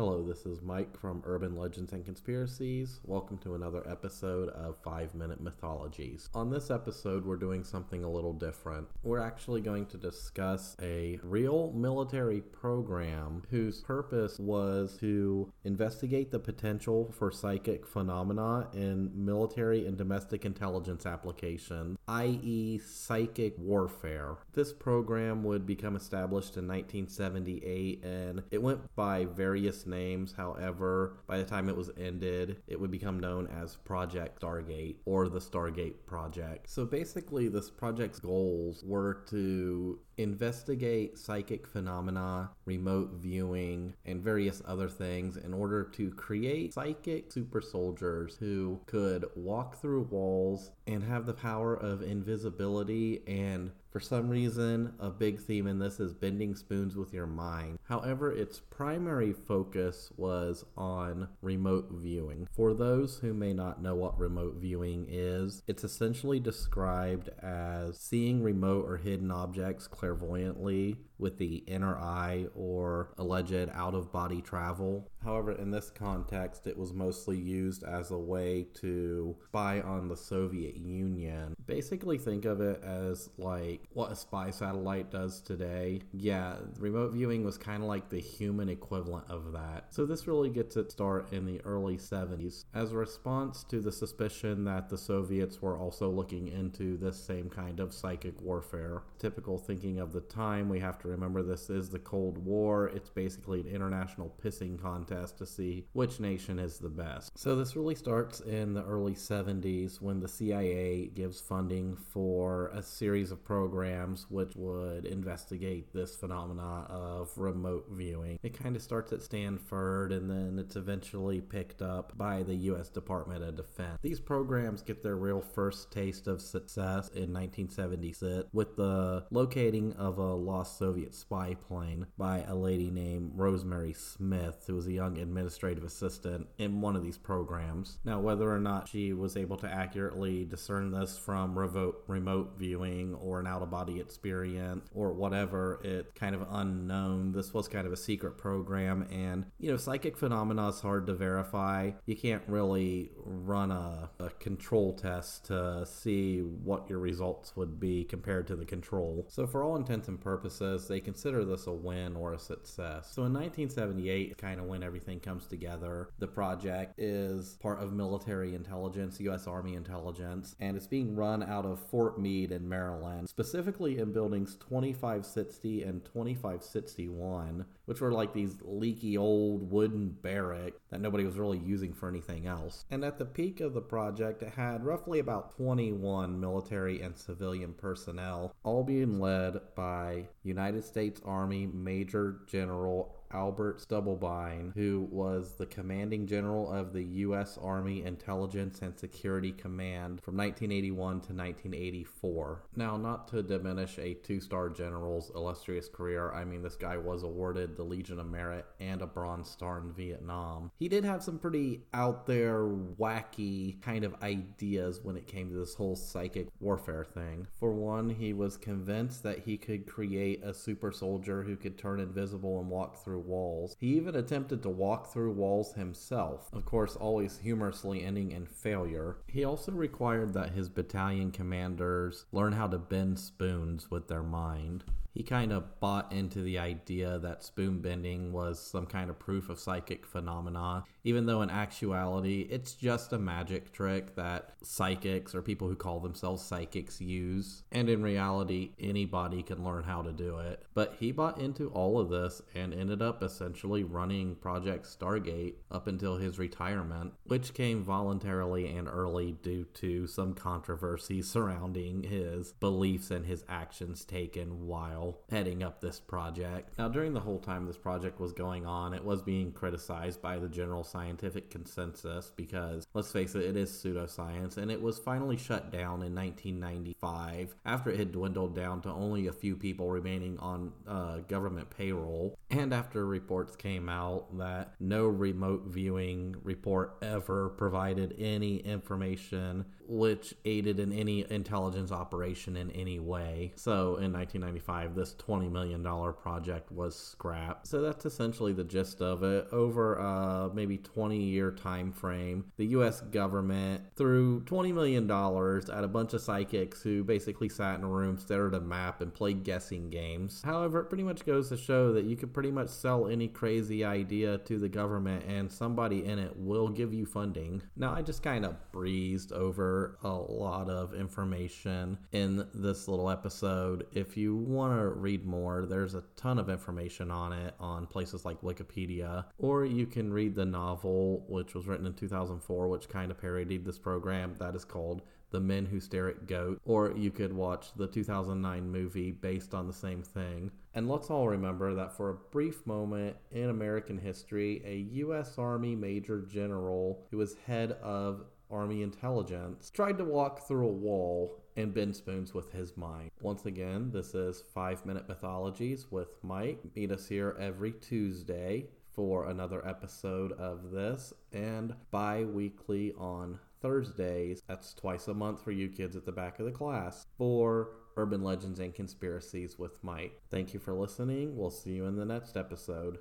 Hello, this is Mike from Urban Legends and Conspiracies. Welcome to another episode of 5 Minute Mythologies. On this episode, we're doing something a little different. We're actually going to discuss a real military program whose purpose was to investigate the potential for psychic phenomena in military and domestic intelligence applications, i.e., psychic warfare. This program would become established in 1978 and it went by various names. However, by the time it was ended, it would become known as Project Stargate or the Stargate Project. So basically, this project's goals were to investigate psychic phenomena, remote viewing, and various other things in order to create psychic super soldiers who could walk through walls and have the power of invisibility and for some reason, a big theme in this is bending spoons with your mind. However, its primary focus was on remote viewing. For those who may not know what remote viewing is, it's essentially described as seeing remote or hidden objects clairvoyantly with the inner eye or alleged out of body travel. However, in this context, it was mostly used as a way to spy on the Soviet Union. Basically, think of it as like what a spy satellite does today. Yeah, remote viewing was kind of like the human equivalent of that. So, this really gets its start in the early 70s as a response to the suspicion that the Soviets were also looking into this same kind of psychic warfare. Typical thinking of the time, we have to remember this is the Cold War. It's basically an international pissing contest to see which nation is the best. So this really starts in the early 70s when the CIA gives funding for a series of programs which would investigate this phenomena of remote viewing. It kind of starts at Stanford and then it's eventually picked up by the US Department of Defense. These programs get their real first taste of success in 1976 with the locating of a lost Soviet spy plane by a lady named Rosemary Smith, who was a young administrative assistant in one of these programs. Now, whether or not she was able to accurately discern this from remote, remote viewing or an out of body experience or whatever, it's kind of unknown. This was kind of a secret program, and you know, psychic phenomena is hard to verify. You can't really run a, a control test to see what your results would be compared to the control. So, for all intents and purposes, they consider this a win or a success. So in 1978, kind of when everything comes together, the project is part of military intelligence, U.S. Army intelligence, and it's being run out of Fort Meade in Maryland, specifically in buildings 2560 and 2561, which were like these leaky old wooden barrack that nobody was really using for anything else. And at the peak of the project, it had roughly about 21 military and civilian personnel, all being led by United States Army Major General Albert Stubblebine, who was the commanding general of the U.S. Army Intelligence and Security Command from 1981 to 1984. Now, not to diminish a two star general's illustrious career, I mean, this guy was awarded the Legion of Merit and a Bronze Star in Vietnam. He did have some pretty out there, wacky kind of ideas when it came to this whole psychic warfare thing. For one, he was convinced that he could create a super soldier who could turn invisible and walk through through walls. He even attempted to walk through walls himself, of course, always humorously ending in failure. He also required that his battalion commanders learn how to bend spoons with their mind he kind of bought into the idea that spoon bending was some kind of proof of psychic phenomena, even though in actuality it's just a magic trick that psychics or people who call themselves psychics use. And in reality, anybody can learn how to do it. But he bought into all of this and ended up essentially running Project Stargate up until his retirement, which came voluntarily and early due to some controversy surrounding his beliefs and his actions taken while while heading up this project. Now, during the whole time this project was going on, it was being criticized by the general scientific consensus because, let's face it, it is pseudoscience, and it was finally shut down in 1995 after it had dwindled down to only a few people remaining on uh, government payroll, and after reports came out that no remote viewing report ever provided any information which aided in any intelligence operation in any way. So in 1995, this $20 million project was scrapped. So that's essentially the gist of it. Over a maybe 20 year time frame, the US government threw $20 million at a bunch of psychics who basically sat in a room, stared at a map, and played guessing games. However, it pretty much goes to show that you could pretty much sell any crazy idea to the government and somebody in it will give you funding. Now, I just kind of breezed over a lot of information in this little episode. If you want to read more, there's a ton of information on it on places like Wikipedia, or you can read the novel, which was written in 2004, which kind of parodied this program. That is called the Men Who Stare at Goat, or you could watch the 2009 movie based on the same thing. And let's all remember that for a brief moment in American history, a U.S. Army Major General who was head of Army intelligence tried to walk through a wall and bend spoons with his mind. Once again, this is 5 Minute Mythologies with Mike. Meet us here every Tuesday for another episode of this and bi weekly on Thursdays. That's twice a month for you kids at the back of the class for Urban Legends and Conspiracies with Mike. Thank you for listening. We'll see you in the next episode.